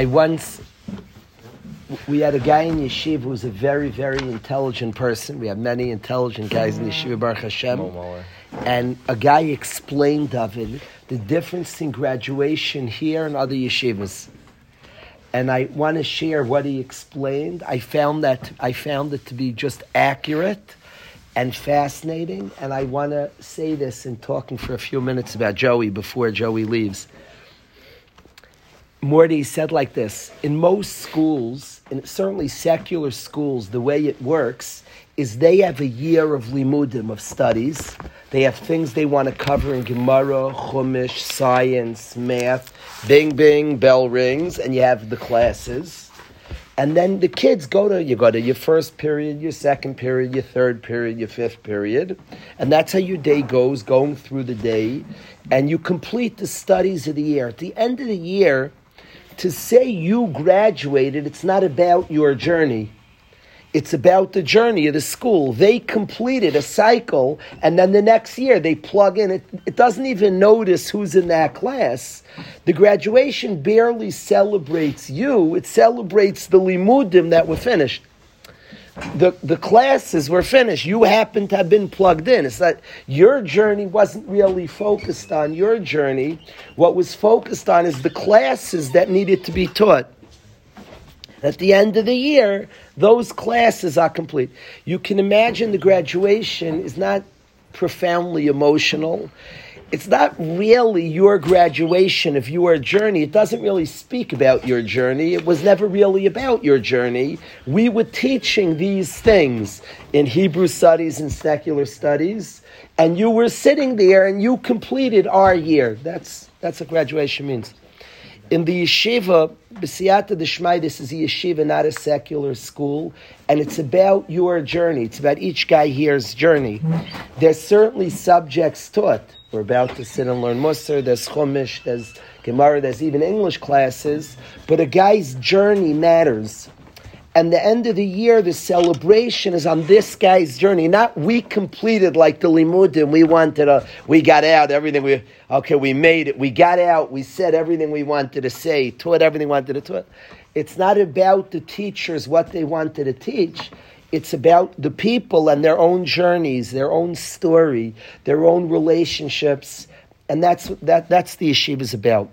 I once, we had a guy in yeshiva who was a very, very intelligent person. We have many intelligent guys in yeshiva, Baruch Hashem. And a guy explained of it the difference in graduation here and other yeshivas. And I want to share what he explained. I found that I found it to be just accurate and fascinating. And I want to say this in talking for a few minutes about Joey before Joey leaves. Morty said like this In most schools, and certainly secular schools, the way it works is they have a year of limudim, of studies. They have things they want to cover in Gemara, Chumash, science, math. Bing, bing, bell rings, and you have the classes. And then the kids go to, you go to your first period, your second period, your third period, your fifth period. And that's how your day goes, going through the day. And you complete the studies of the year. At the end of the year, to say you graduated, it's not about your journey. It's about the journey of the school. They completed a cycle, and then the next year they plug in. It, it doesn't even notice who's in that class. The graduation barely celebrates you, it celebrates the limudim that were finished. The, the classes were finished. You happen to have been plugged in. It's that your journey wasn't really focused on your journey. What was focused on is the classes that needed to be taught. At the end of the year, those classes are complete. You can imagine the graduation is not profoundly emotional. It's not really your graduation of your journey. It doesn't really speak about your journey. It was never really about your journey. We were teaching these things in Hebrew studies and secular studies, and you were sitting there and you completed our year. That's, that's what graduation means in the yeshiva, B'siyata Deshmai, this is a yeshiva, not a secular school, and it's about your journey. It's about each guy here's journey. There's certainly subjects taught. We're about to sit and learn Musar, there's Chumash, there's Gemara, there's even English classes, but a guy's journey matters and the end of the year, the celebration is on this guy's journey. Not we completed like the limudim. We wanted a, we got out everything we, okay, we made it. We got out. We said everything we wanted to say, taught everything we wanted to taught. It's not about the teachers, what they wanted to teach. It's about the people and their own journeys, their own story, their own relationships. And that's, that, that's the yeshiva is about.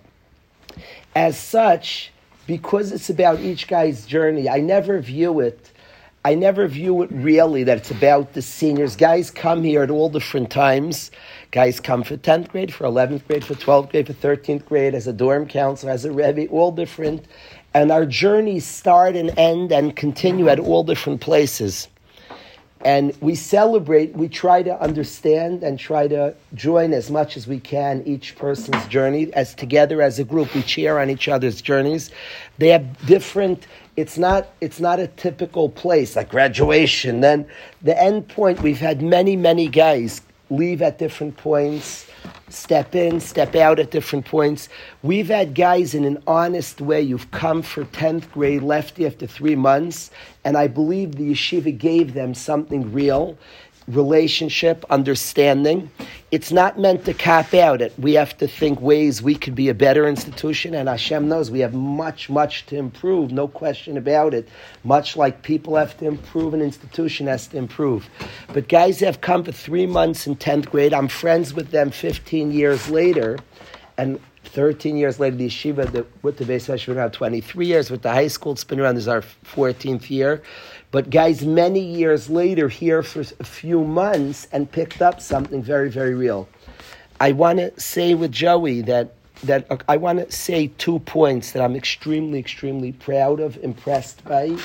As such, because it's about each guy's journey. I never view it. I never view it really that it's about the seniors. Guys come here at all different times. Guys come for 10th grade, for 11th grade, for 12th grade, for 13th grade, as a dorm counselor, as a Rebbe, all different. And our journeys start and end and continue at all different places and we celebrate, we try to understand and try to join as much as we can each person's journey. As together as a group, we cheer on each other's journeys. They have different, it's not, it's not a typical place like graduation. Then the end point, we've had many, many guys leave at different points step in, step out at different points. We've had guys in an honest way. You've come for 10th grade, left after three months, and I believe the yeshiva gave them something real relationship, understanding. It's not meant to cap out it. We have to think ways we could be a better institution, and Hashem knows we have much, much to improve, no question about it. Much like people have to improve, an institution has to improve. But guys have come for three months in 10th grade. I'm friends with them 15 years later, and 13 years later, the yeshiva the, with the base has been around 23 years. With the high school, it's been around, this is our 14th year. But guys, many years later, here for a few months and picked up something very, very real. I want to say with Joey that that I want to say two points that I'm extremely, extremely proud of, impressed by.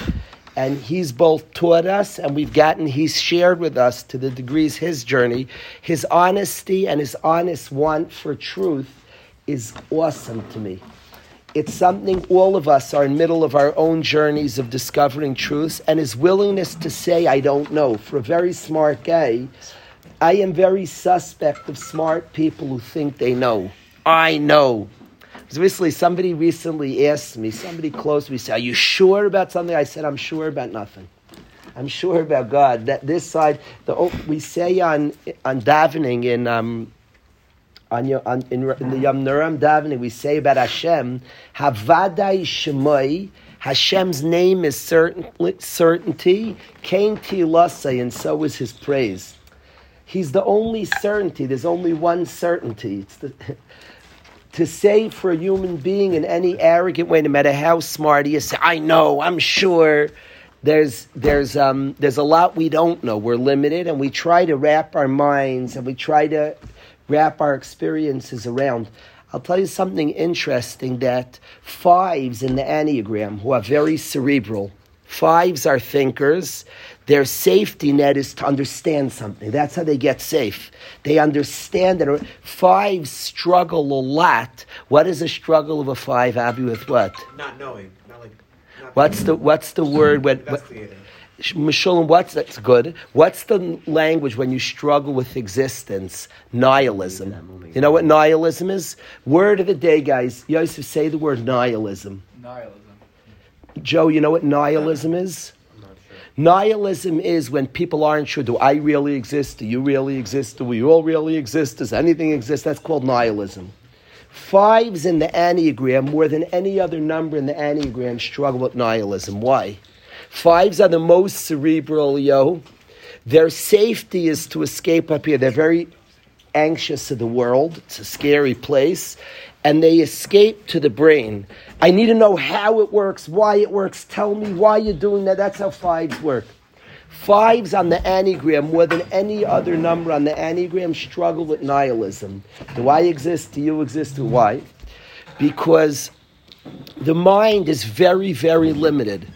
And he's both taught us and we've gotten, he's shared with us to the degrees his journey. His honesty and his honest want for truth is awesome to me. It's something all of us are in middle of our own journeys of discovering truths, and his willingness to say, I don't know. For a very smart guy, I am very suspect of smart people who think they know. I know. Recently, somebody recently asked me, somebody close to me said, Are you sure about something? I said, I'm sure about nothing. I'm sure about God. That this side, the we say on on davening in um, on your, on, in, in the Yom Nuram davening, we say about Hashem, Havadai Shemoi, Hashem's name is certain, certainty, Kain Tilasai, and so is his praise. He's the only certainty. There's only one certainty. It's the, to say for a human being in any arrogant way, no matter how smart he is, say, I know, I'm sure. There's, there's, um, there's a lot we don't know. We're limited, and we try to wrap our minds and we try to wrap our experiences around. I'll tell you something interesting that fives in the Enneagram, who are very cerebral, fives are thinkers. Their safety net is to understand something. That's how they get safe. They understand that fives struggle a lot. What is a struggle of a five, Avi, with what? Not knowing. Not like, not what's the what's the word when investigating. Mishulam, what's that's good? What's the language when you struggle with existence? Nihilism. You know what nihilism is? Word of the day, guys. Yosef, say the word nihilism. Nihilism. Joe, you know what nihilism is? Nihilism is when people aren't sure, do I really exist? Do you really exist? Do we all really exist? Does anything exist? That's called nihilism. Fives in the Enneagram, more than any other number in the Enneagram, struggle with nihilism. Why? Fives are the most cerebral, yo. Their safety is to escape up here. They're very anxious of the world. It's a scary place. And they escape to the brain. I need to know how it works, why it works. Tell me why you're doing that. That's how fives work. Fives on the Enneagram, more than any other number on the Enneagram, struggle with nihilism. Do I exist? Do you exist? Do why? Because the mind is very, very limited.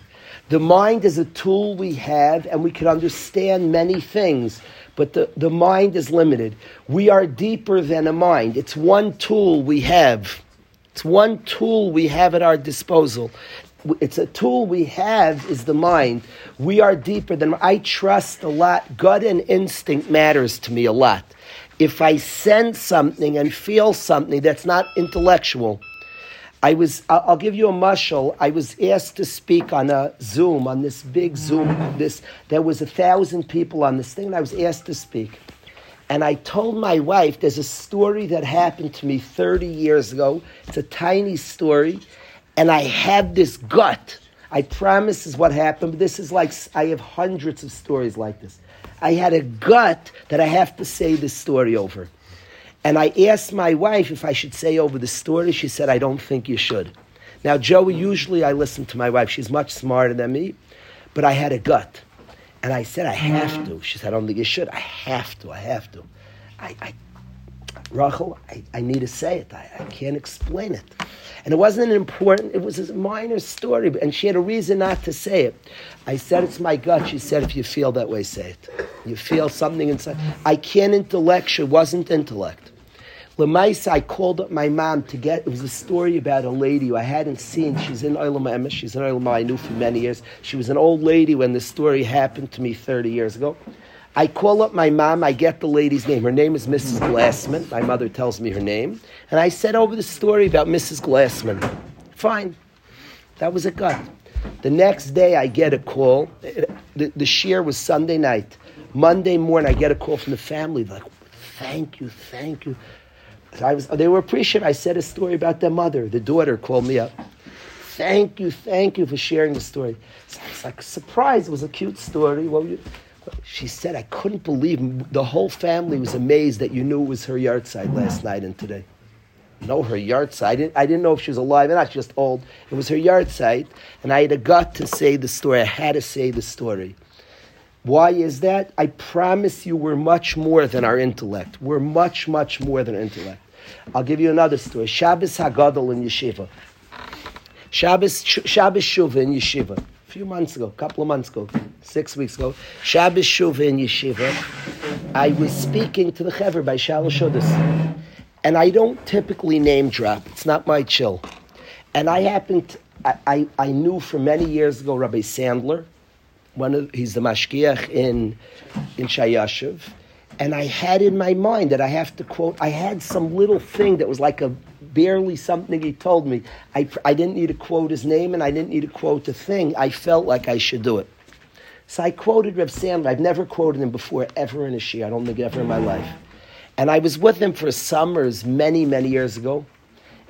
The mind is a tool we have, and we can understand many things, but the, the mind is limited. We are deeper than a mind. It's one tool we have. It's one tool we have at our disposal. It's a tool we have is the mind. We are deeper than I trust a lot. Gut and instinct matters to me a lot. If I sense something and feel something that's not intellectual, I was, I'll give you a mushal. I was asked to speak on a Zoom, on this big Zoom. This There was a thousand people on this thing, and I was asked to speak. And I told my wife, there's a story that happened to me 30 years ago. It's a tiny story. And I have this gut. I promise is what happened, but this is like, I have hundreds of stories like this. I had a gut that I have to say this story over. And I asked my wife if I should say over the story. She said, I don't think you should. Now, Joey, usually I listen to my wife. She's much smarter than me, but I had a gut. And I said, I have mm. to. She said, I don't think you should. I have to. I have to. I, I Rachel, I, I need to say it. I, I can't explain it. And it wasn't an important, it was a minor story, and she had a reason not to say it. I said, It's my gut. She said, If you feel that way, say it. You feel something inside. I can't intellect. It wasn't intellect. Lemaisa, I called up my mom to get. It was a story about a lady who I hadn't seen. She's in Olam. She's in Olam I knew for many years. She was an old lady when this story happened to me 30 years ago. I call up my mom. I get the lady's name. Her name is Mrs. Glassman. My mother tells me her name, and I said over the story about Mrs. Glassman. Fine, that was a gut. The next day, I get a call. The, the shear was Sunday night. Monday morning, I get a call from the family. Like, thank you, thank you. I was, they were appreciative. I said a story about their mother. The daughter called me up. Thank you, thank you for sharing the story. So I was like surprised. It was a cute story. Well, you, she said, I couldn't believe the whole family was amazed that you knew it was her yahrzeit last night and today. No, her yahrzeit. I didn't, I didn't know if she was alive or not. Just old. It was her yahrzeit, and I had a gut to say the story. I had to say the story. Why is that? I promise you, we're much more than our intellect. We're much, much more than intellect. I'll give you another story. Shabbos Hagadol in Yeshiva. Shabbos, Shabbos Shuva in Yeshiva. A few months ago, a couple of months ago, six weeks ago. Shabbos Shuva in Yeshiva. I was speaking to the Chever by Shalosh Shodis. And I don't typically name drop. It's not my chill. And I happened, I, I, I knew for many years ago Rabbi Sandler. One of, he's the mashgiach in, in Shayashiv and I had in my mind that I have to quote, I had some little thing that was like a barely something he told me. I, I didn't need to quote his name and I didn't need to quote the thing. I felt like I should do it. So I quoted Rev Sandler. I've never quoted him before, ever in a shir. I don't think ever in my life. And I was with him for summers many, many years ago.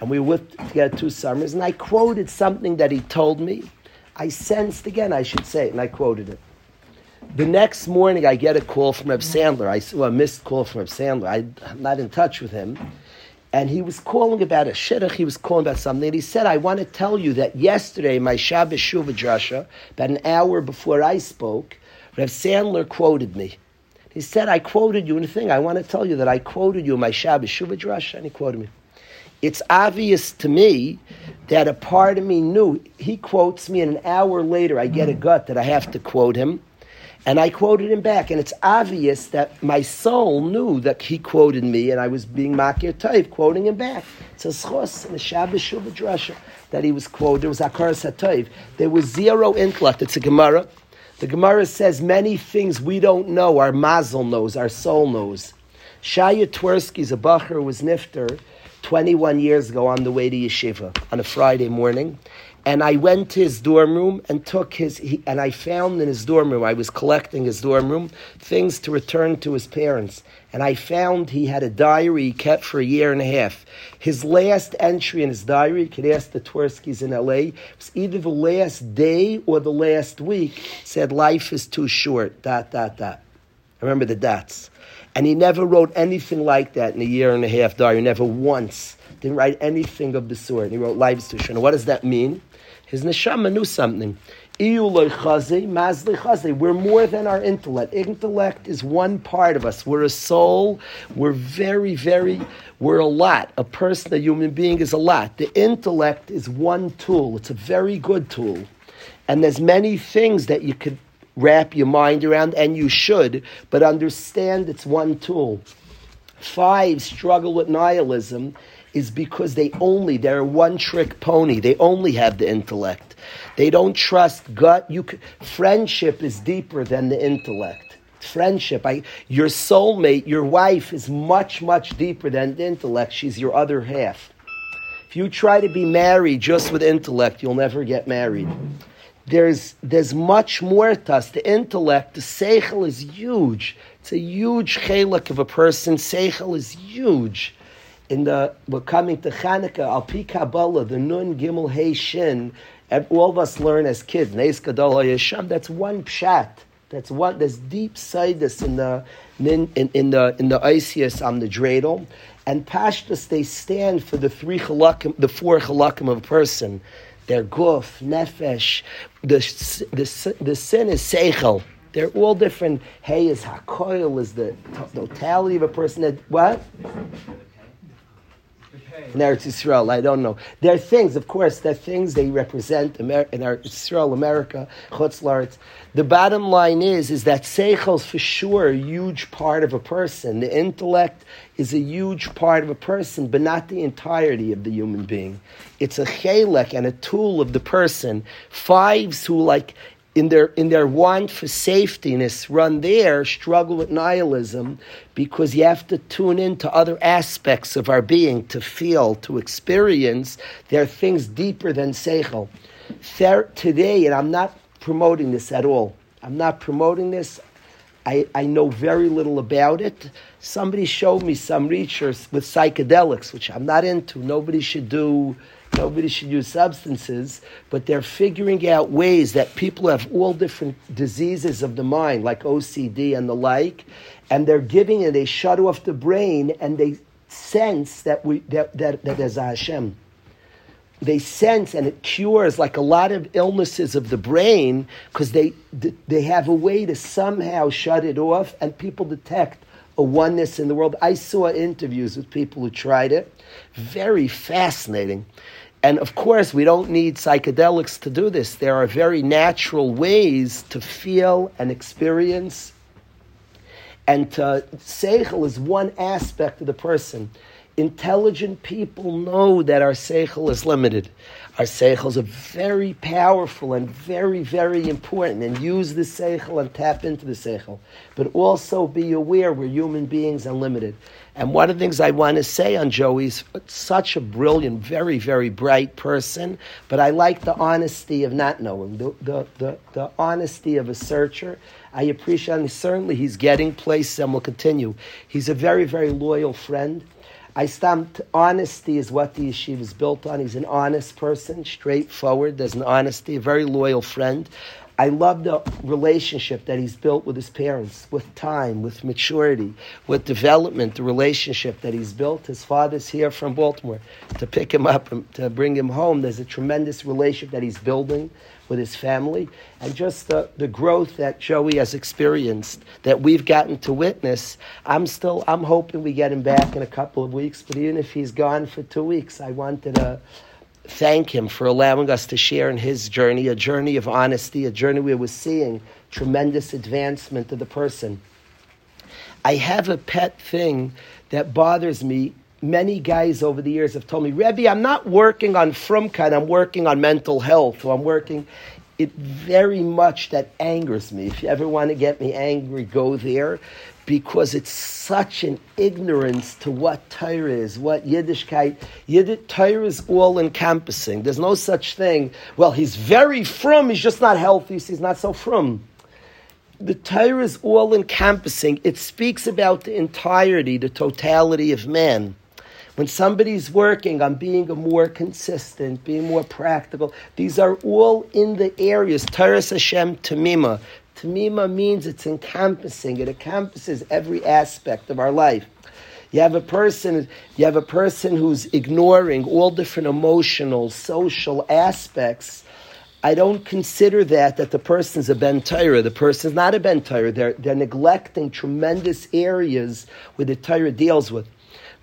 And we were together two summers. And I quoted something that he told me. I sensed again, I should say, it, and I quoted it. The next morning, I get a call from Reb Sandler. I saw a missed call from Reb Sandler. I, I'm not in touch with him. And he was calling about a shidduch. He was calling about something. And he said, I want to tell you that yesterday, my Shabbos Shuvah drasha, about an hour before I spoke, Reb Sandler quoted me. He said, I quoted you in a thing. I want to tell you that I quoted you in my Shabbos Shuvah drasha. And he quoted me. It's obvious to me that a part of me knew. He quotes me, and an hour later, I get a gut that I have to quote him. And I quoted him back, and it's obvious that my soul knew that he quoted me, and I was being makir taif, quoting him back. It's a schos in the Shabbos Shuvah Drasha that he was quoted. There was akar satayv. There was zero intellect. It's a Gemara. The Gemara says many things we don't know. Our mazel knows. Our soul knows. Shaya Twersky's a bacher was nifter 21 years ago on the way to yeshiva on a Friday morning, and I went to his dorm room and took his, he, and I found in his dorm room, I was collecting his dorm room, things to return to his parents. And I found he had a diary he kept for a year and a half. His last entry in his diary, you could ask the Twerskis in LA, was either the last day or the last week, said, Life is too short, dot, dot, dot. Remember the dots. And he never wrote anything like that in a year and a half diary, never once. Didn't write anything of the sort. He wrote lives too short. What does that mean? His neshama knew something. We're more than our intellect. Intellect is one part of us. We're a soul. We're very, very, we're a lot. A person, a human being is a lot. The intellect is one tool. It's a very good tool. And there's many things that you could wrap your mind around, and you should, but understand it's one tool. Five struggle with nihilism is because they only they're a one trick pony. They only have the intellect. They don't trust gut. You friendship is deeper than the intellect. Friendship, I, your soulmate, your wife is much much deeper than the intellect. She's your other half. If you try to be married just with intellect, you'll never get married. There's there's much more to us. The intellect, the seichel is huge. It's a huge chelik of a person. Seichel is huge in the we're coming to Chanukah Al Pi Kabbalah, the Nun Gimel Hey Shin. All of us learn as kids. Neis Gadol Yesham. That's one pshat. That's one. There's deep sidus in the in, in, the in the Isius on the dreidel, and pashtus they stand for the three halakim, the four halakim of a person. Their guf, nefesh. The the the sin is seichel. They're all different. Hey is hakoil is the totality of a person. That what? in Eretz Yisrael. I don't know. There are things, of course, there are things they represent Amer- in Eretz Yisrael, America, Chutz The bottom line is, is that seichel is for sure a huge part of a person. The intellect is a huge part of a person, but not the entirety of the human being. It's a chelek and a tool of the person. Fives who like in their in their want for safetyness run there struggle with nihilism because you have to tune into other aspects of our being to feel to experience there are things deeper than seichel today and i'm not promoting this at all i'm not promoting this I, I know very little about it. Somebody showed me some research with psychedelics, which I'm not into. Nobody should do Nobody should use substances, but they're figuring out ways that people have all different diseases of the mind, like OCD and the like, and they're giving it, they shut off the brain and they sense that, we, that, that, that there's a Hashem. They sense and it cures like a lot of illnesses of the brain because they, they have a way to somehow shut it off and people detect a oneness in the world. I saw interviews with people who tried it. Very fascinating. And of course, we don't need psychedelics to do this. There are very natural ways to feel and experience. And to, seichel is one aspect of the person. Intelligent people know that our seichel is limited. Our seichels are very powerful and very, very important, and use the seichel and tap into the seichel. But also be aware we're human beings and limited. And one of the things I want to say on Joey's such a brilliant, very, very bright person, but I like the honesty of not knowing, the, the, the, the honesty of a searcher. I appreciate, and certainly he's getting places and will continue. He's a very, very loyal friend. I stamped honesty is what the yeshiva is built on. He's an honest person, straightforward. There's an honesty, a very loyal friend. I love the relationship that he's built with his parents, with time, with maturity, with development, the relationship that he's built. His father's here from Baltimore to pick him up and to bring him home. There's a tremendous relationship that he's building with his family, and just the, the growth that Joey has experienced, that we've gotten to witness. I'm still, I'm hoping we get him back in a couple of weeks, but even if he's gone for two weeks, I wanted to thank him for allowing us to share in his journey, a journey of honesty, a journey where we're seeing tremendous advancement of the person. I have a pet thing that bothers me many guys over the years have told me, Rebbe, I'm not working on frumkeit, I'm working on mental health, or I'm working. It very much that angers me. If you ever want to get me angry, go there, because it's such an ignorance to what Torah is, what Yiddishkeit. Yiddish Torah is all encompassing. There's no such thing. Well, he's very frum. He's just not healthy. So he's not so frum the Torah is all encompassing. It speaks about the entirety, the totality of man. When somebody's working on being more consistent, being more practical, these are all in the areas. Taras Hashem Tamima. Tamima means it's encompassing. It encompasses every aspect of our life. You have a person, you have a person who's ignoring all different emotional, social aspects. I don't consider that that the person's a ben Torah. The person's not a ben Torah. They're, they're neglecting tremendous areas where the Torah deals with.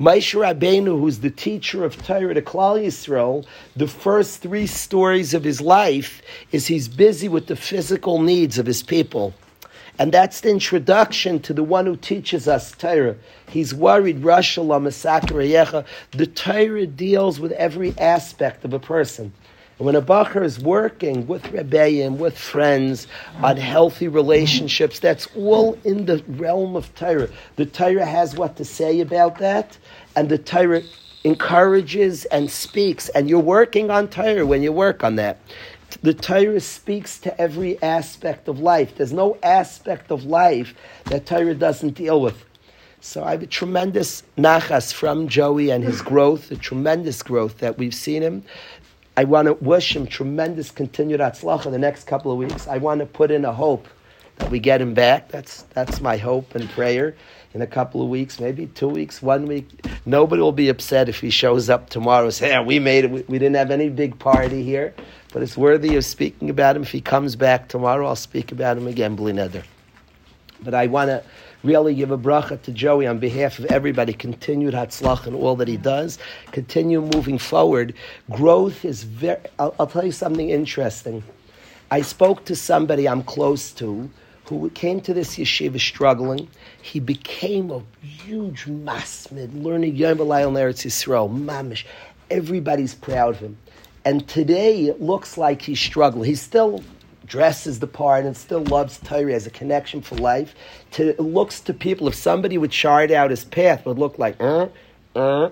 Moshe Rabbeinu, who's the teacher of Torah to Klal Yisrael, the first three stories of his life is he's busy with the physical needs of his people. And that's the introduction to the one who teaches us Torah. He's worried, Rashallah, Masakarah Yecha. The Torah deals with every aspect of a person. When a bacher is working with rebellion, with friends, on healthy relationships, that's all in the realm of Torah. The Torah has what to say about that, and the Torah encourages and speaks, and you're working on Torah when you work on that. The Torah speaks to every aspect of life. There's no aspect of life that Torah doesn't deal with. So I have a tremendous nachas from Joey and his growth, the tremendous growth that we've seen him. I want to wish him tremendous continued atzlacha the next couple of weeks. I want to put in a hope that we get him back. That's that's my hope and prayer. In a couple of weeks, maybe two weeks, one week, nobody will be upset if he shows up tomorrow and say, we made it. We, we didn't have any big party here, but it's worthy of speaking about him. If he comes back tomorrow, I'll speak about him again, Blineder. But I want to really give a bracha to Joey on behalf of everybody. Continued hatzlach in all that he does. Continue moving forward. Growth is very. I'll, I'll tell you something interesting. I spoke to somebody I'm close to who came to this yeshiva struggling. He became a huge masmid, learning Yom B'Layel Eretz Yisrael, mamish. Everybody's proud of him. And today it looks like he's struggling. He's still dresses the part and still loves Torah as a connection for life. To looks to people if somebody would chart out his path would look like uh, uh,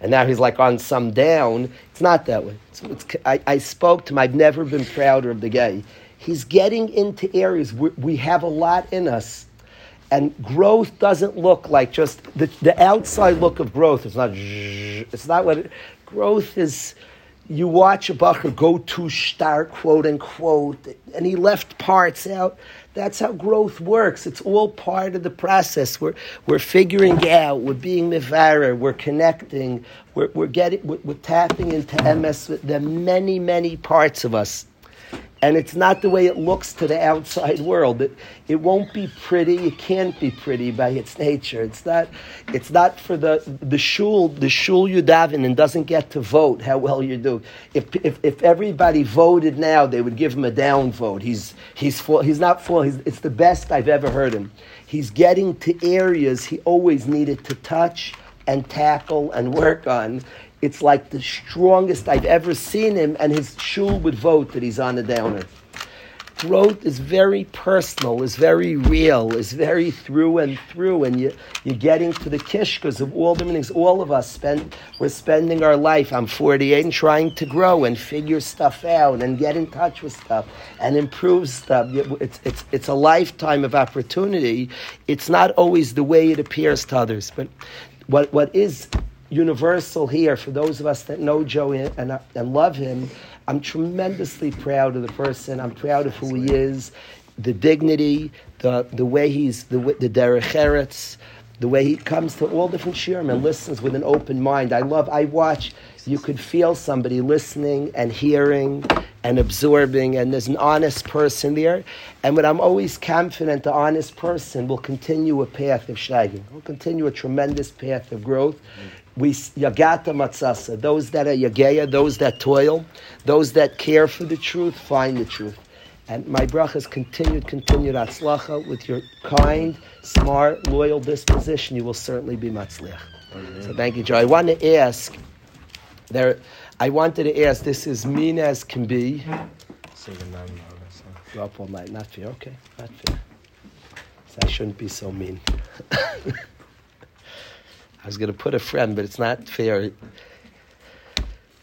and now he's like on some down. It's not that way. It's, it's, I, I, spoke to him. I've never been prouder of the guy. He's getting into areas where we have a lot in us. And growth doesn't look like just the, the outside look of growth. It's not. It's not what it, growth is you watch a bacher go too stark, quote unquote, and he left parts out. That's how growth works. It's all part of the process. We're, we're figuring out, we're being mivarer, we're connecting, we're, we're getting, we're, we're tapping into MS. the many, many parts of us and it's not the way it looks to the outside world. It, it won't be pretty. It can't be pretty by its nature. It's not. It's not for the the shul. The shul you daven and doesn't get to vote how well you do. If, if, if everybody voted now, they would give him a down vote. He's he's full. He's not full. He's, it's the best I've ever heard him. He's getting to areas he always needed to touch and tackle and work on. It's like the strongest I've ever seen him, and his shul would vote that he's on a downer growth is very personal, is very real, is very through and through, and you, you're getting to the kishkas of all the meanings. All of us spend, we're spending our life, I'm 48, and trying to grow and figure stuff out and get in touch with stuff and improve stuff. It's, it's, it's a lifetime of opportunity. It's not always the way it appears to others, but what, what is universal here for those of us that know Joe and, and love him I'm tremendously proud of the person. I'm proud of who he is, the dignity, the, the way he's, the, the derech eretz, the way he comes to all different shirim and listens with an open mind. I love, I watch, you could feel somebody listening and hearing and absorbing, and there's an honest person there. And what I'm always confident, the honest person will continue a path of shagging, will continue a tremendous path of growth we yagata matzasa. Those that are yageya, those that toil, those that care for the truth, find the truth. And my brachas continued, continued atzlacha with your kind, smart, loyal disposition. You will certainly be matzliach. So thank you, Joe. I want to ask. There, I wanted to ask. This is mean as can be. Go up all night. Not fair. Okay, not fair. So I shouldn't be so mean. I was going to put a friend, but it's not fair.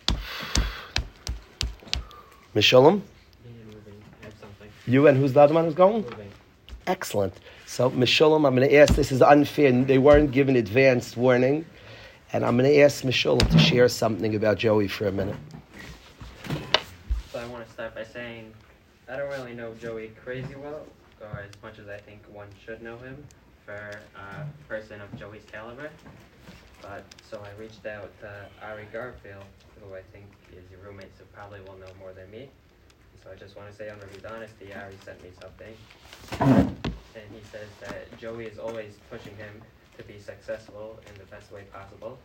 Mishalom? You and who's the other one who's going? Excellent. So, Mishalom, I'm going to ask, this is unfair. They weren't given advanced warning. And I'm going to ask Mishalom to share something about Joey for a minute. So I want to start by saying I don't really know Joey crazy well, or as much as I think one should know him for a person of Joey's caliber. But so I reached out to Ari Garfield, who I think is your roommate, so probably will know more than me. So I just want to say, under his honesty, Ari sent me something, and he says that Joey is always pushing him to be successful in the best way possible.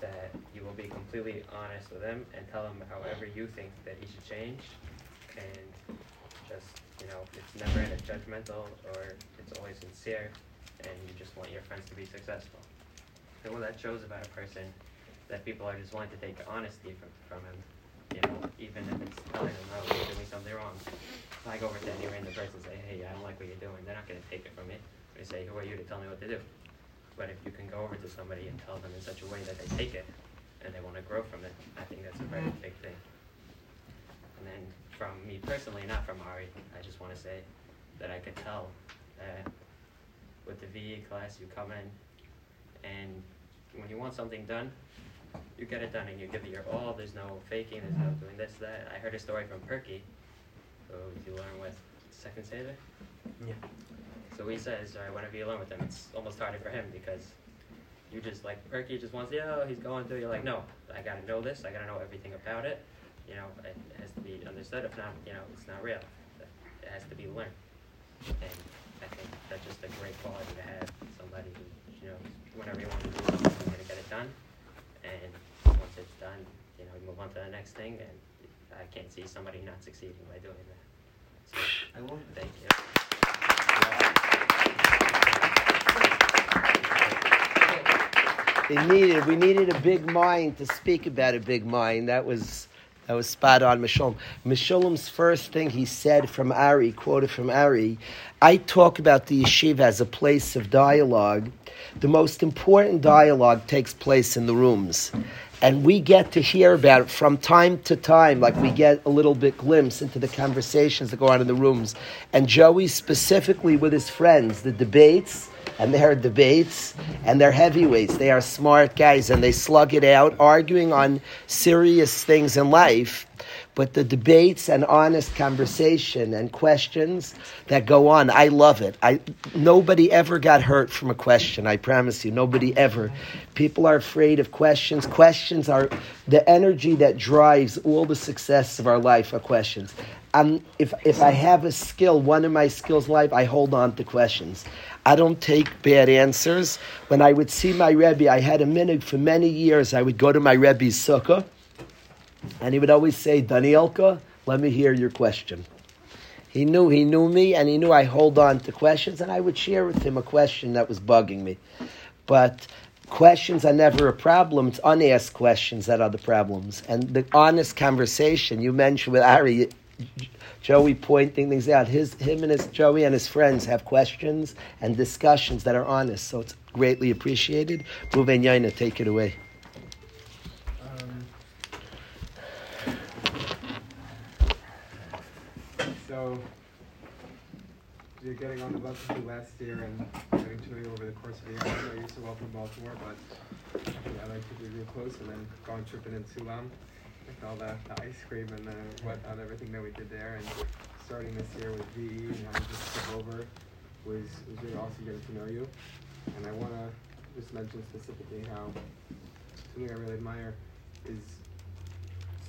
That you will be completely honest with him and tell him however you think that he should change, and just you know, it's never in a judgmental or it's always sincere, and you just want your friends to be successful. And what that shows about a person, that people are just willing to take honesty from, from him, you know, even if it's telling them, oh, you're doing something wrong. If I go over to any random person and say, hey, I don't like what you're doing, they're not going to take it from me. They say, who are you to tell me what to do? But if you can go over to somebody and tell them in such a way that they take it and they want to grow from it, I think that's a very mm-hmm. big thing. And then from me personally, not from Ari, I just want to say that I could tell that with the VE class, you come in and when you want something done, you get it done and you give it your all. There's no faking. There's no mm-hmm. doing this, that. I heard a story from Perky, who you learn with Second Seder. Yeah. So he says, all right, whenever you learn with him, it's almost harder for him because you just like Perky just wants, yeah, he's going through. You're like, no, I gotta know this. I gotta know everything about it. You know, it has to be understood. If not, you know, it's not real. It has to be learned. And I think that's just a great quality to have. Somebody who, you know, whenever you want to do something, you're to get it done. And once it's done, you know, you move on to the next thing. And I can't see somebody not succeeding by doing that. So, I won't. Thank you. It needed, we needed a big mind to speak about a big mind. That was that was spot on, Mishalom. Mishalom's first thing he said from Ari, quoted from Ari, I talk about the yeshiva as a place of dialogue. The most important dialogue takes place in the rooms. And we get to hear about it from time to time, like we get a little bit glimpse into the conversations that go on in the rooms. And Joey, specifically with his friends, the debates, and there are debates, and they're heavyweights. They are smart guys, and they slug it out, arguing on serious things in life. But the debates and honest conversation and questions that go on, I love it. I nobody ever got hurt from a question. I promise you, nobody ever. People are afraid of questions. Questions are the energy that drives all the success of our life. Are questions. Um, if if I have a skill, one of my skills in life, I hold on to questions. I don't take bad answers. When I would see my Rebbe, I had a minute for many years. I would go to my Rebbe's sukkah, and he would always say, Danielka, let me hear your question. He knew he knew me, and he knew I hold on to questions, and I would share with him a question that was bugging me. But questions are never a problem. It's unasked questions that are the problems. And the honest conversation you mentioned with Ari, Joey pointing things out. His, him and his Joey and his friends have questions and discussions that are honest. So it's greatly appreciated. Ruven Yaina, take it away. Um, so you're getting on the bus you last year and getting to know you over the course of the year. I know you're so well from Baltimore, but I like to be real close and then going tripping in Sulam with all the, the ice cream and the whatnot, everything that we did there, and starting this year with VE and having just took over was was really awesome getting to know you. And I want to just mention specifically how something I really admire is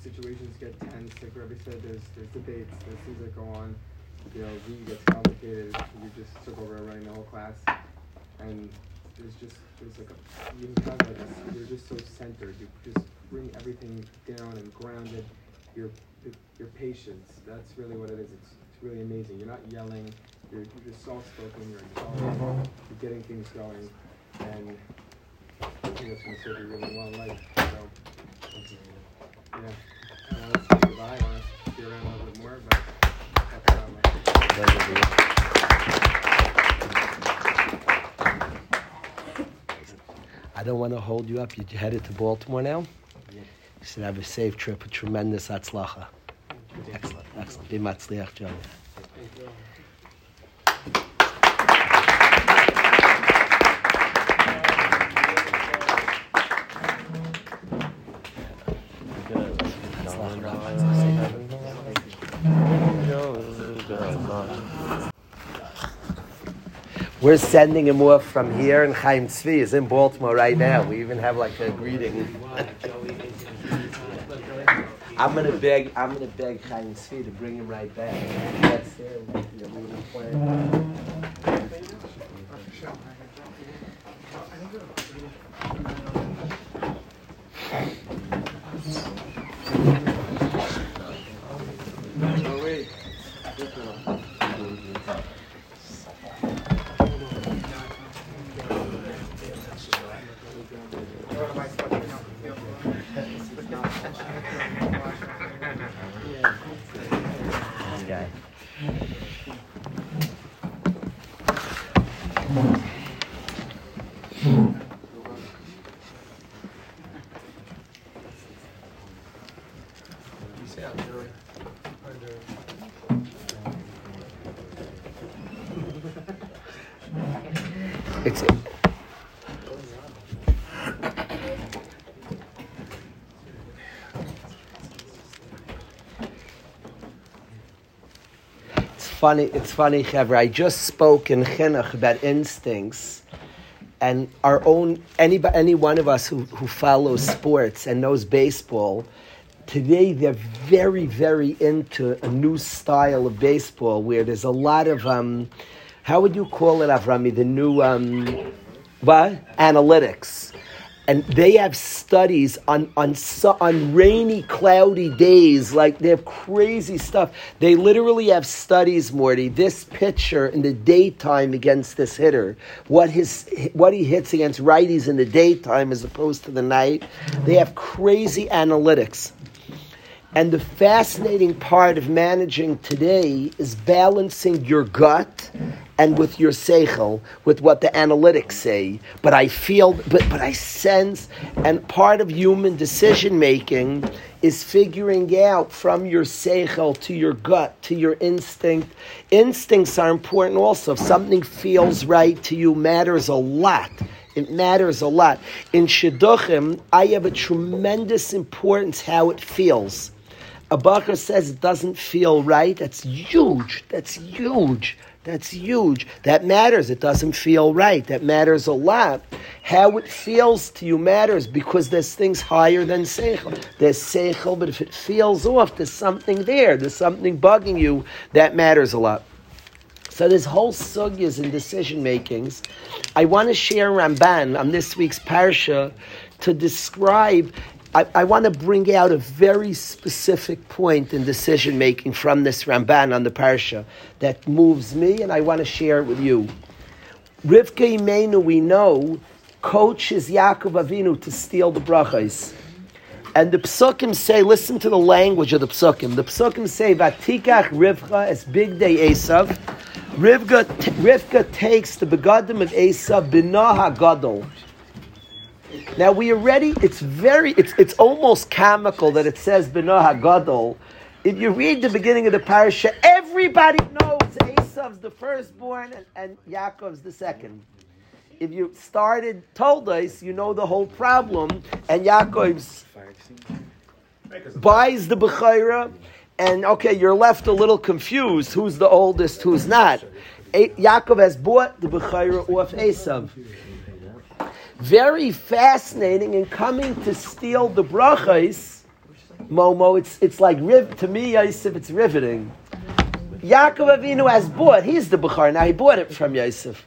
situations get tense. Like Rebbe said, there's there's debates, there's things that go on. You know, VE gets complicated. You just took over running the whole class, and there's just there's like a you of like a, you're just so centered. You just bring everything down and grounded. Your your patience. That's really what it is. It's, it's really amazing. You're not yelling. You're, you're just soft spoken. You're exalted. You're getting things going, and I think that's going to serve you really well in life. So yeah, want to say goodbye. I want to be around a little bit more, but that's how. I don't want to hold you up. You're headed to Baltimore now? Should have a safe trip, a tremendous atzlacha. Excellent, excellent. Be matzliach, Joey. We're sending him off from here, and Chaim Tzvi is in Baltimore right now. We even have like a greeting. I'm gonna beg. I'm gonna beg Chaim Tzvi to bring him right back. That's. Your meeting plan. This guy. It's It's funny. It's funny, Chevra. I just spoke in chinuch about instincts, and our own any any one of us who, who follows sports and knows baseball. Today, they're very, very into a new style of baseball where there's a lot of um, how would you call it, Avrami? The new um, what analytics and they have studies on on on rainy, cloudy days. Like they have crazy stuff. They literally have studies, Morty. This pitcher in the daytime against this hitter, what his what he hits against righties in the daytime as opposed to the night. They have crazy analytics. And the fascinating part of managing today is balancing your gut and with your seichel, with what the analytics say. But I feel, but, but I sense, and part of human decision making is figuring out from your seichel to your gut to your instinct. Instincts are important also. If something feels right to you, matters a lot. It matters a lot. In Shidduchim, I have a tremendous importance how it feels. A bacher says it doesn't feel right. That's huge. That's huge. That's huge. That matters. It doesn't feel right. That matters a lot. How it feels to you matters because there's things higher than seichel. There's seichel, but if it feels off, there's something there. There's something bugging you. That matters a lot. So there's whole sugyas in decision makings. I want to share Ramban on this week's parsha to describe I, I want to bring out a very specific point in decision making from this Ramban on the Parsha that moves me, and I want to share it with you. Rivka Imenu, we know, coaches Yaakov Avinu to steal the brachas. And the psukim say, listen to the language of the psukim. The psukim say, "Vatikach Rivka es bigdei Esav." Rivka, Rivka takes the begadim of Esav binah hagadol. Now we already, it's very, it's it's almost comical that it says binah hagadol. If you read the beginning of the parasha, everybody knows Esav's the firstborn and, and Yaakov's the second if you started told us, you know the whole problem, and Yaakov's buys the Bechaira, and okay, you're left a little confused who's the oldest, who's not. Yaakov has bought the Bechaira off Esav. Very fascinating in coming to steal the brachas. Momo, it's it's like riv to me, Yosef, it's riveting. Yaakov Avinu has bought. He's the Bechar. Now he bought it from Yosef.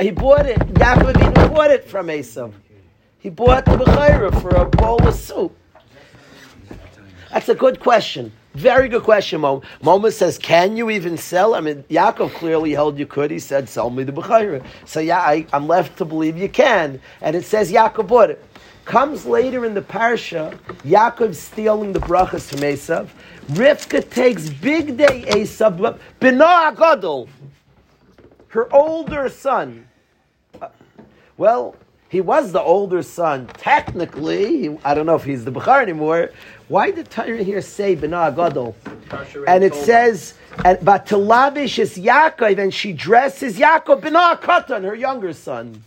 He bought it. Yaakov Avinu bought it from Esav. He bought the Bechaira for a bowl of soup. That's a good question. Very good question, Mom. Moma says, can you even sell? I mean, Yaakov clearly held you could. He said, sell me the Bechaira. So yeah, I, I'm left to believe you can. And it says Yaakov bought it. Comes later in the parsha, Yaakov stealing the brachas from Esav. Rivka takes bigdei Esav, Binah Gadol, her older son. Uh, Well, he was the older son. Technically, I don't know if he's the Bechar anymore. Why did Torah here say Binah Gadol? And it says, and lavish is Yaakov, and she dresses Yaakov Binah Katan, her younger son.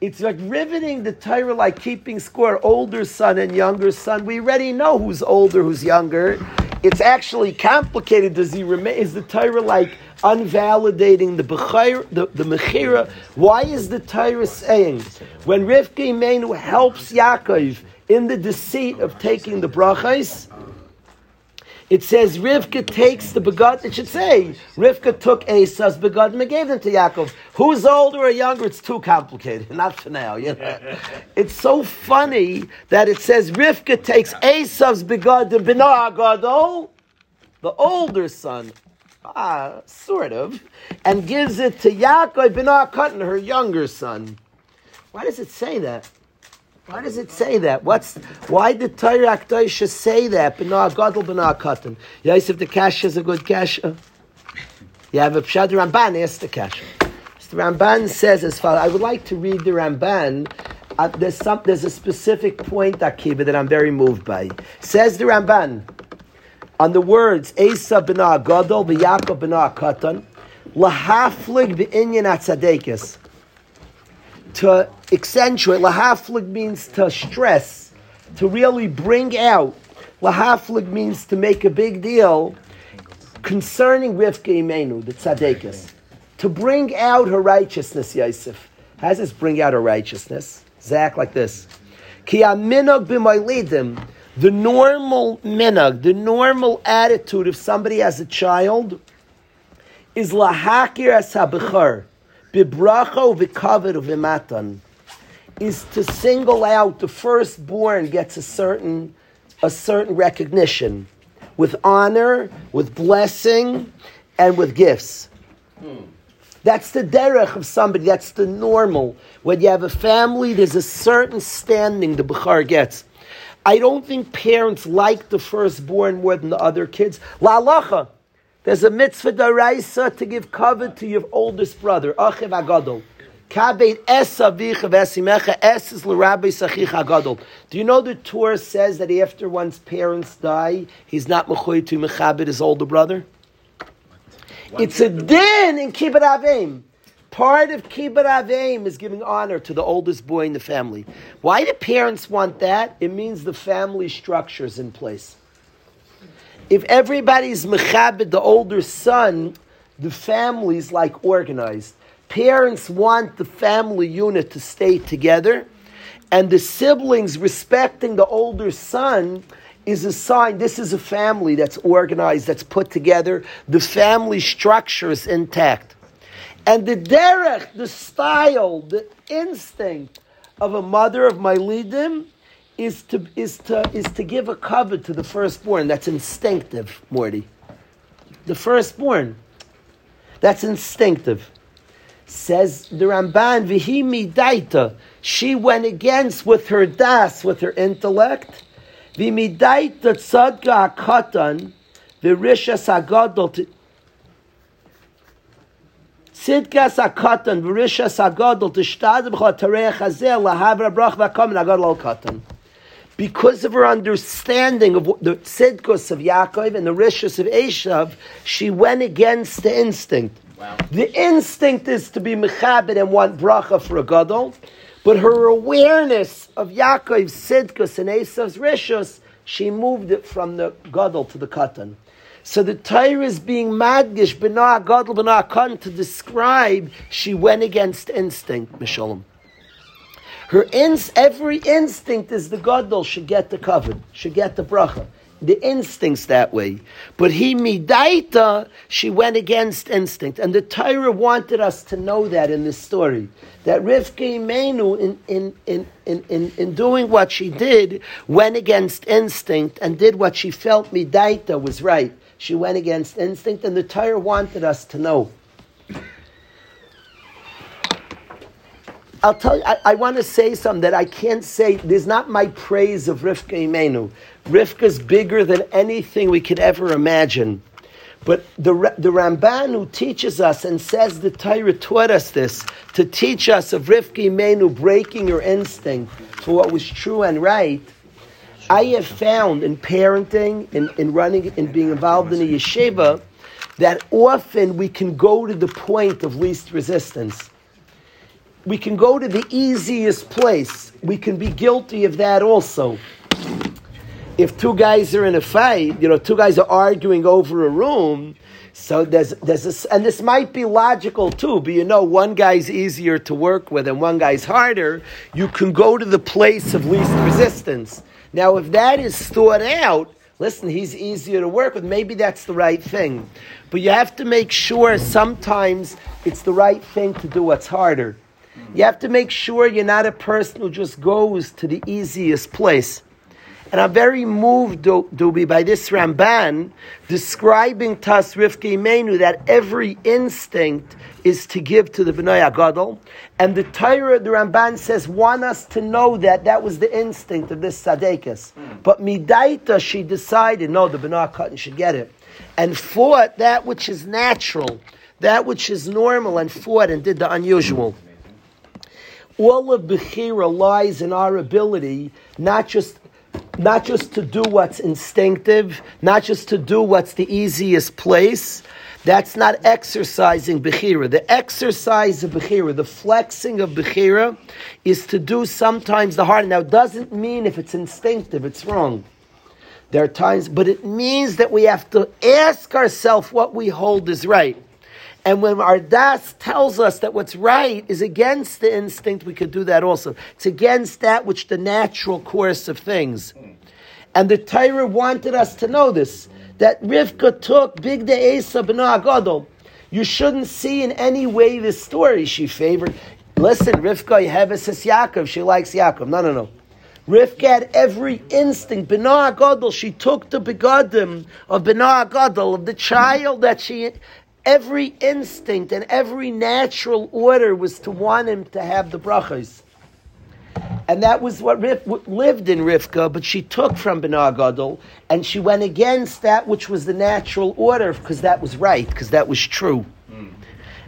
It's like riveting the Torah, like keeping score, older son and younger son. We already know who's older, who's younger. It's actually complicated. Does he remain? Is the Torah like unvalidating the Bechair, the, the Mechira? Why is the Torah saying when Rivka Imenu helps Yaakov in the deceit of taking the brachas? It says Rivka takes the begad. It should say Rivka took Esau's begadim and gave them to Yaakov. Who's older or younger? It's too complicated. Not for now. You know? it's so funny that it says Rivka takes Esau's begadim b'nah gadol, the older son, ah, sort of, and gives it to Yaakov b'nah katan, her younger son. Why does it say that? Why does it say that? What's why did Torah Akdosha say that? B'nah gadol b'nah katan. Yosef the kasha is a good kasha. You have a pshat the Ramban. Ask the kasha. The Ramban says as follows. I would like to read the Ramban. Uh, there's some. There's a specific point Akiba that I'm very moved by. Says the Ramban on the words Esa b'nah gadol v'Yaakov b'nah katan lahaflig b'inyan atzadekis to accentuate. Lahaflig means to stress, to really bring out. Lahaflig means to make a big deal concerning Rivka Imenu, the tzaddikas. To bring out her righteousness, Yosef. How does this bring out her righteousness? Zach, like this. Ki aminog b'maylidim, the normal minag, the normal attitude if somebody has a child, is lahakir as habechar, bibracha v'kavod v'matan, is to single out the firstborn gets a certain a certain recognition with honor, with blessing, and with gifts. That's the derech of somebody. That's the normal. When you have a family, there's a certain standing the Bukhar gets. I don't think parents like the firstborn more than the other kids. La alacha. There's a mitzvah daraisa to give cover to your oldest brother, Achiv Agadol. Kabeit es v'esimecha es is l'rabbi sachich. Do you know the Torah says that after one's parents die, he's not mechoy to mechabit his older brother? It's a din in kibbut avim. Part of kibbut avim is giving honor to the oldest boy in the family. Why do parents want that? It means the family structure is in place. If everybody's mechabit the older son, the family's like organized. Parents want the family unit to stay together, and the siblings respecting the older son is a sign this is a family that's organized, that's put together. The family structure is intact. And the derech, the style, the instinct of a mother of my lidim is to, is, to, is to give a cover to the firstborn. That's instinctive, Morty. The firstborn. That's instinctive. Says the Ramban, Vihi midaita. She went against with her das, with her intellect. Vimidaita the rishas hagadol. to- Tzidkas hakatan, v'rishas hagadol, tishtad b'cha tareach hazeh, lahavra brach v'akam, nagadol al katan because of her understanding of the tzidkos of Yaakov and the rishus of Eshav, she went against the instinct. The instinct is to be mechabed and want bracha for a gadol, but her awareness of Yaakov's tzidkos and Esav's rishus, she moved it from the gadol to the katan. So the Torah is being madgish b'na gadol b'na katan to describe she went against instinct, Mishalom. Her ins, every instinct is the gadol should get the covered, should get the bracha. The instincts that way, but he midaita. She went against instinct, and the Torah wanted us to know that in this story. That Rivka Imenu, in in, in, in, in in doing what she did, went against instinct and did what she felt midaita was right. She went against instinct, and the Torah wanted us to know. I'll tell you, I, I want to say something that I can't say. There's not my praise of Rivka Imenu. Rivka's bigger than anything we could ever imagine. But the, the Ramban who teaches us and says the Torah taught us this to teach us of Rivka Imenu breaking her instinct for what was true and right. I have found in parenting, in, in running, in being involved in a yeshiva, that often we can go to the point of least resistance we can go to the easiest place. We can be guilty of that also. If two guys are in a fight, you know, two guys are arguing over a room, so there's there's this, and this might be logical too, but you know, one guy's easier to work with and one guy's harder. You can go to the place of least resistance. Now, if that is thought out, listen, he's easier to work with. Maybe that's the right thing, but you have to make sure sometimes it's the right thing to do what's harder. You have to make sure you're not a person who just goes to the easiest place. And I'm very moved, Dubi, by this Ramban describing Tas Rivka Imenu that every instinct is to give to the B'nai Agadol. And the Torah, the Ramban says, want us to know that that was the instinct of this Sadekas. Hmm. But Midaita, she decided, no, the B'nai Katan should get it. And fought that which is natural, that which is normal, and fought and did the unusual all of Bechira lies in our ability not just not just to do what's instinctive, not just to do what's the easiest place. That's not exercising Bechira. The exercise of Bechira, the flexing of Bechira, is to do sometimes the hard. Now, it doesn't mean if it's instinctive, it's wrong. There are times, but it means that we have to ask ourselves what we hold is right. And when our das tells us that what's right is against the instinct, we could do that also. It's against that which the natural course of things. And the Torah wanted us to know this that Rivka took big de'esa b'na agadol. You shouldn't see in any way this story she favored. Listen, Rivka Yeheves Yaakov. She likes Yaakov. No, no, no. Rivka had every instinct. B'na agadol. She took the begadim of b'na agadol of the child that she. Every instinct and every natural order was to want him to have the brachas. And that was what Rif, lived in Rivka, but she took from B'nai Gadol, and she went against that which was the natural order, because that was right, because that was true. Hmm.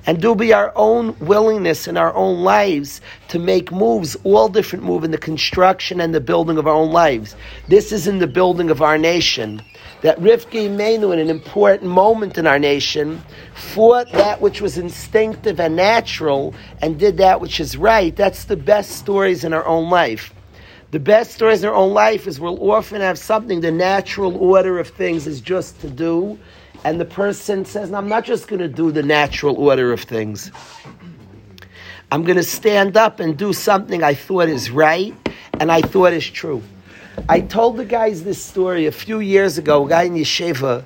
And do be our own willingness in our own lives to make moves, all different moves in the construction and the building of our own lives. This is in the building of our nation. That Rivka Imenu, in an important moment in our nation, fought that which was instinctive and natural and did that which is right. That's the best stories in our own life. The best stories in our own life is we'll often have something, the natural order of things is just to do, and the person says, no, I'm not just going to do the natural order of things. I'm going to stand up and do something I thought is right and I thought is true. I told the guys this story a few years ago, a guy in Yeshiva,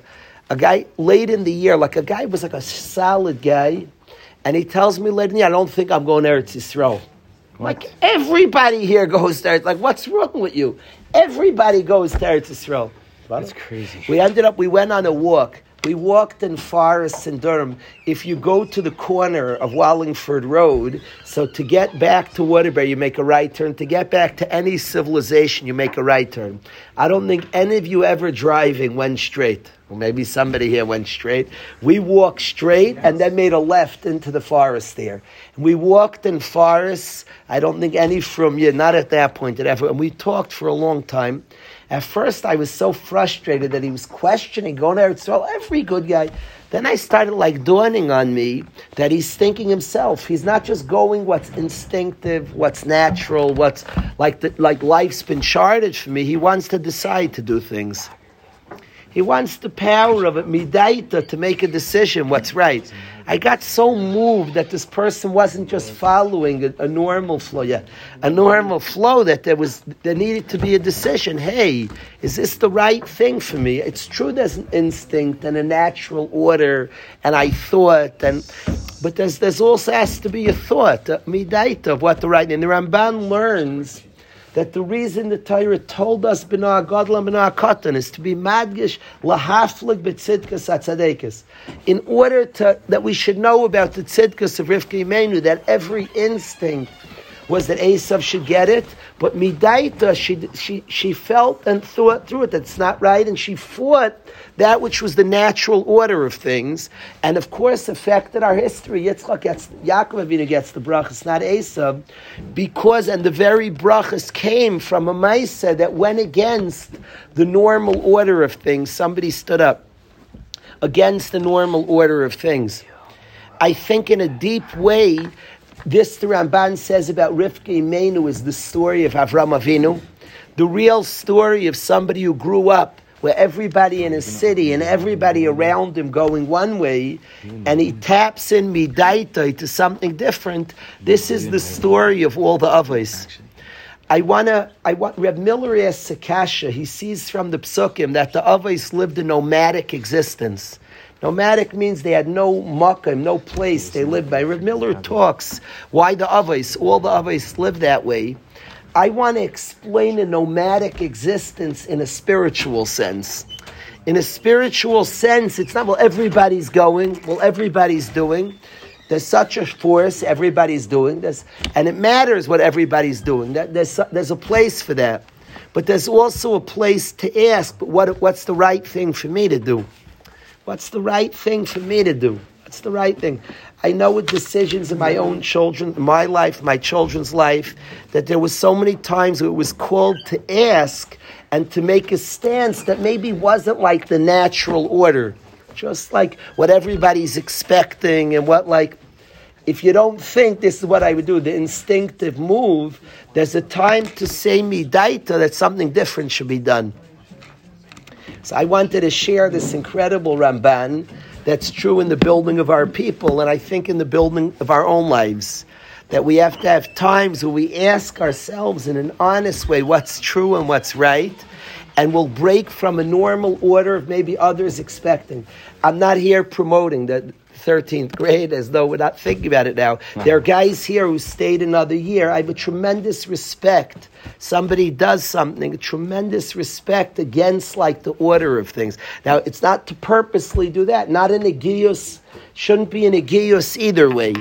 a guy late in the year, like a guy was like a solid guy, and he tells me late in the year, I don't think I'm going to Eretz Yisrael. Like everybody here goes there. Like, what's wrong with you? Everybody goes to Eretz Yisrael. That's crazy. We ended up, we went on a walk. We walked in forests in Durham. If you go to the corner of Wallingford Road, so to get back to Waterbury, you make a right turn. To get back to any civilization, you make a right turn. I don't think any of you ever driving went straight. Well, maybe somebody here went straight. We walked straight and then made a left into the forest there. And we walked in forests. I don't think any from you, not at that point, ever. And we talked for a long time. At first, I was so frustrated that he was questioning, going there. So every good guy. Then I started like dawning on me that he's thinking himself. He's not just going what's instinctive, what's natural, what's like the, like life's been charted for me. He wants to decide to do things. He wants the power of it, midaita, to make a decision what's right. I got so moved that this person wasn't just following a, a, normal flow, yet, a normal flow. That there was there needed to be a decision. Hey, is this the right thing for me? It's true. There's an instinct and a natural order, and I thought, and but there's there's also has to be a thought, a midaita of what the right. And the Ramban learns that the reason the Torah told us b'na gadlam b'na katan is to be madgish lahaflik b'tzidkas atzadekis, in order to that we should know about the tzidkas of Rivka Imenu, that every instinct was that Esav should get it, but Midaita, she, she, she felt and thought through it that it's not right, and she fought that which was the natural order of things, and of course affected our history. Yitzchak gets, Yaakov Avinu gets the brachas, not Esav, because, and the very brachas came from a Maisa that went against the normal order of things. Somebody stood up against the normal order of things. I think in a deep way, this the Ramban says about Rivka Imenu is the story of Avram Avinu, the real story of somebody who grew up where everybody in his city and everybody around him going one way, and he taps in midaita to something different. This is the story of all the others. I wanna. I want. Reb Miller asks Sakasha. He sees from the psukim that the Avos lived a nomadic existence. Nomadic means they had no makkah, no place they lived by. Reb Miller talks why the Avos, all the Avos lived that way. I want to explain a nomadic existence in a spiritual sense. In a spiritual sense, it's not, well, everybody's going, well, everybody's doing. There's such a force, everybody's doing this, and it matters what everybody's doing. There's, there's a place for that. But there's also a place to ask, but what, what's the right thing for me to do? What's the right thing for me to do? What's the right thing? I know with decisions in my own children, my life, my children's life, that there was so many times where it was called to ask and to make a stance that maybe wasn't like the natural order. Just like what everybody's expecting and what like if you don't think this is what I would do, the instinctive move, there's a time to say midaita that something different should be done. So I wanted to share this incredible Ramban that's true in the building of our people, and I think in the building of our own lives. That we have to have times where we ask ourselves in an honest way what's true and what's right, and we'll break from a normal order of maybe others expecting. I'm not here promoting that 13th grade as though we're not thinking about it now. Uh-huh. There are guys here who stayed another year. I have a tremendous respect. Somebody does something, a tremendous respect against like the order of things. Now, it's not to purposely do that. Not in a giyus, shouldn't be in a giyus either way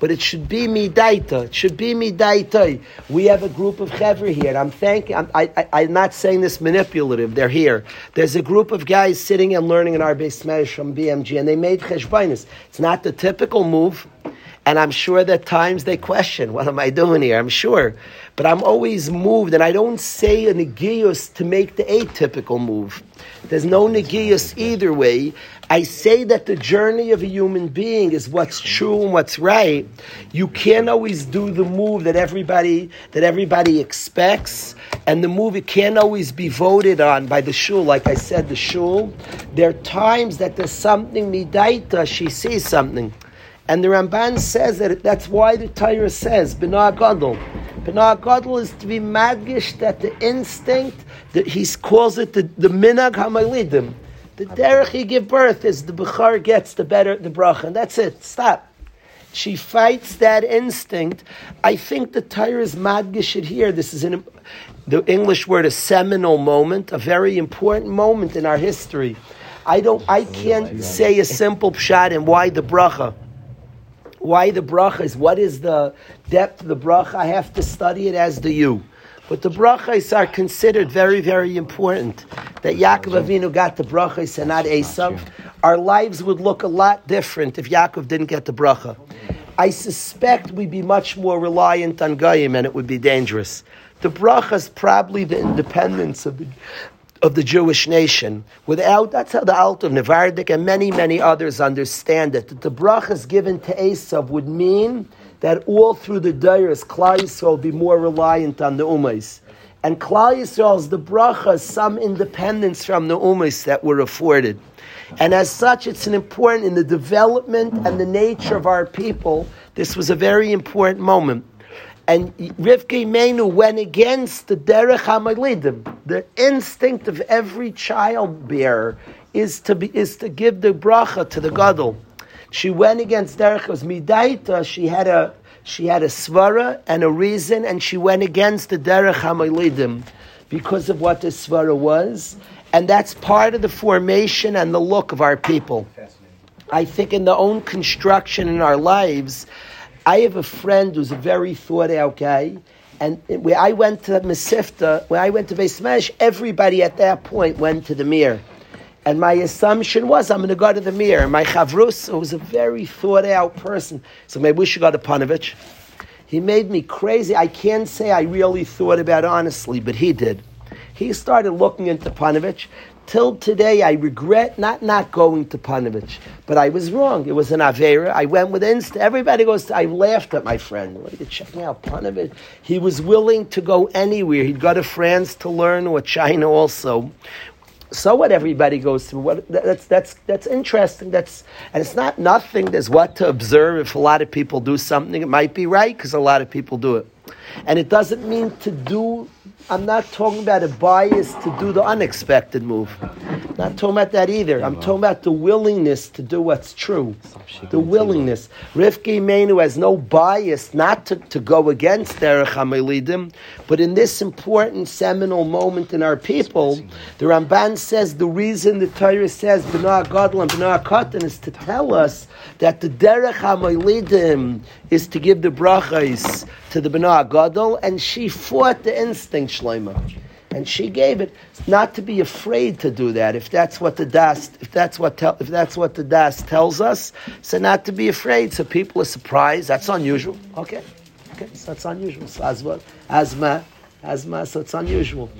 but it should be midaita. It should be midaita. We have a group of chevra here. And I'm thanking. I'm, I, I, am not saying this manipulative. They're here. There's a group of guys sitting and learning in our base from BMG, and they made cheshbainis. It's not the typical move. And I'm sure that times they question, what am I doing here? I'm sure. But I'm always moved, and I don't say a negius to make the atypical move. There's no negius either way. I say that the journey of a human being is what's true and what's right. You can't always do the move that everybody that everybody expects, and the move it can't always be voted on by the shul. Like I said, the shul. There are times that there's something midaita. She sees something. And the Ramban says that that's why the Torah says, B'na Gadol. B'na Gadol is to be madgish that the instinct, that he calls it the, the minag hamalidim. The derech you give birth is the Bukhar gets the better the bracha, and that's it. Stop. She fights that instinct. I think the Torah is madgish it here. This is an, the English word a seminal moment, a very important moment in our history. I don't. I can't say a simple pshat and why the bracha. Why the bracha is what is the depth of the bracha? I have to study it as do you. But the brachas are considered very, very important. That Yaakov Avinu got the brachas and not Esav. Our lives would look a lot different if Yaakov didn't get the bracha. I suspect we'd be much more reliant on Goyim and it would be dangerous. The bracha is probably the independence of the, of the Jewish nation. Without, that's how the Alt of Nevardik and many, many others understand it. That the brachas given to Esav would mean that all through the Dairis, Klal Yisrael will be more reliant on the Ummahs. And Klal Yisrael is the bracha, some independence from the Ummahs that were afforded. And as such, it's an important in the development and the nature of our people. This was a very important moment. And Rivka Menu went against the Derech HaMalidim. The instinct of every child bearer is to, be, is to give the bracha to the Gadol. She went against Derech was Midaita. She had a she had a svara and a reason, and she went against the Derech Hamalidim because of what the svara was, and that's part of the formation and the look of our people. I think in the own construction in our lives, I have a friend who's a very thought out guy. And where I went to Mesifta, when I went to Beis everybody at that point went to the Mir. And my assumption was I'm going to go to the Mir. My chavrus was a very thought out person, so maybe we should go to Panovich. He made me crazy. I can't say I really thought about it honestly, but he did. He started looking into Panovich. Till today, I regret not not going to Panovich, but I was wrong. It was an avera. I went with insta. Everybody goes. To, I laughed at my friend. Are you checking out Panovich? He was willing to go anywhere. He'd go to France to learn or China also so what everybody goes through. What, that's that's that's interesting. That's and it's not nothing. There's what to observe. If a lot of people do something, it might be right because a lot of people do it, and it doesn't mean to do I'm not talking about a bias to do the unexpected move. I'm not talking about that either. I'm talking about the willingness to do what's true. The willingness. Rivki Menu has no bias not to, to go against Derech HaMelidim, but in this important seminal moment in our people, the Ramban says the reason the Torah says B'nah Gadol and B'nah Katan is to tell us that the Derech HaMelidim is to give the brachas to the B'nah Gadol, and she fought the instinct Shlema. And she gave it not to be afraid to do that. If that's what the das, if that's what te- if that's what the das tells us, so not to be afraid. So people are surprised. That's unusual. Okay, okay, so that's unusual. So asma, asma, asma. So it's unusual.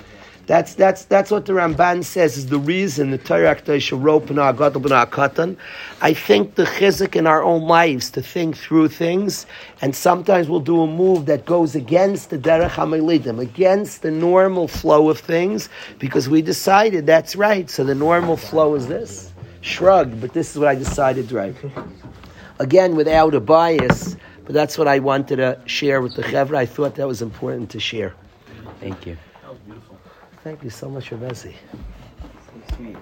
That's, that's, that's what the Ramban says is the reason the Torah Katan. I think the chizik in our own lives to think through things, and sometimes we'll do a move that goes against the Derech HaMelidim, against the normal flow of things, because we decided that's right. So the normal flow is this. Shrug, but this is what I decided right. Again, without a bias, but that's what I wanted to share with the Chevra. I thought that was important to share. Thank you. Thank you so much, Rebezi. So sweet.